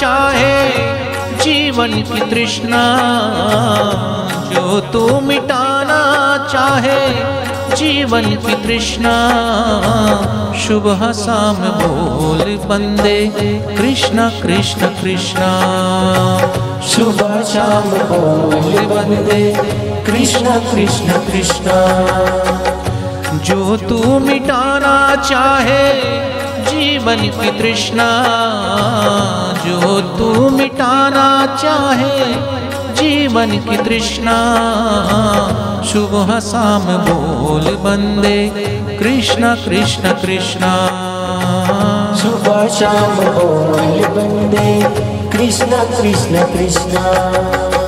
चाहे जीवन की तृष्णा। जो तू मिटाना चाहे जीवन की तृष्णा। सुबह शाम बोल बंदे, कृष्ण कृष्ण कृष्ण। शुभ शाम बोल बंदे, कृष्ण कृष्ण कृष्ण। जो तू मिटाना चाहे जीवन की तृष्णा जो तू मिटाना चाहे। जीवन की तृष्णा, शुभ शाम बोल बंदे। कृष्ण कृष्ण कृष्ण। सुबह शाम बोल बंदे। कृष्ण कृष्ण कृष्ण।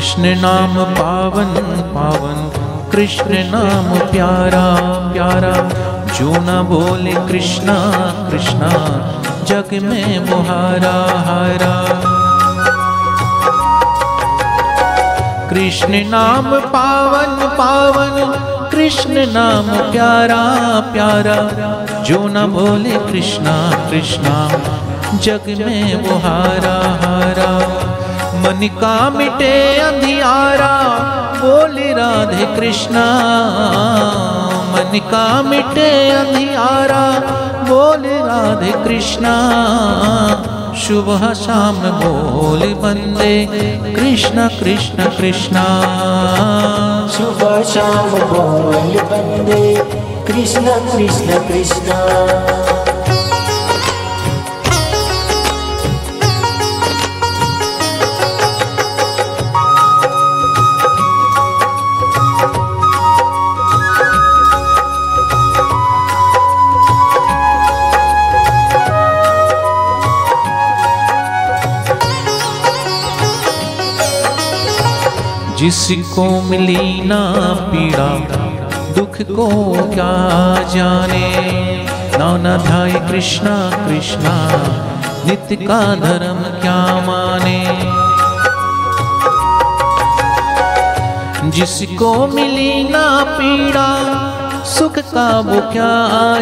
कृष्ण नाम पावन पावन। कृष्ण नाम प्यारा प्यारा। जो न बोले कृष्णा कृष्णा, जग में मुहारा हारा। कृष्ण नाम पावन पावन। कृष्ण नाम प्यारा प्यारा। जो न बोले कृष्णा कृष्णा, जग में वो हारा हारा। मन का मिटे अंधियारा, बोले राधे कृष्णा। मन का मिटे अंधियारा, बोले राधे कृष्णा। सुबह शाम बोल बंदे, कृष्ण कृष्ण कृष्ण। सुबह शाम बोल बंदे, कृष्ण कृष्ण कृष्ण। जिसको मिली ना पीड़ा, दुख को क्या जाने? नाना ध्याय कृष्णा कृष्णा नित्य का धर्म क्या माने? जिसको मिली ना पीड़ा, सुख का वो क्या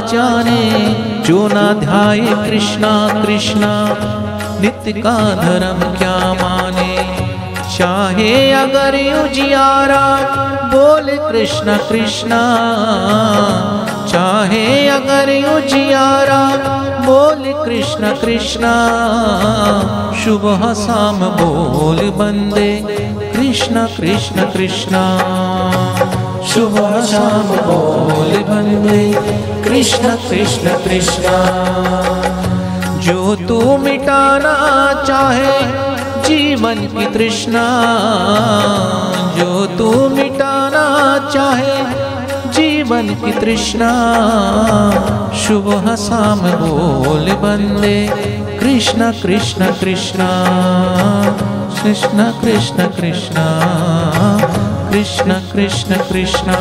जाने? जो ना ध्याय कृष्णा कृष्णा नित्य का धर्म क्या माने? चाहे अगर उजियारा बोल कृष्ण कृष्णा। चाहे अगर उजियारा बोल कृष्ण कृष्णा। शुभ शाम बोल बंदे, कृष्ण कृष्ण कृष्णा। शुभ शाम बोल बंदे, कृष्ण कृष्ण कृष्ण। जो तू मिटाना चाहे जीवन की तृष्णा जो तू मिटाना चाहे, जीवन की तृष्णा। शुभ शाम बोल बंदे, कृष्ण कृष्ण कृष्ण। कृष्ण कृष्ण कृष्ण। कृष्ण कृष्ण कृष्ण।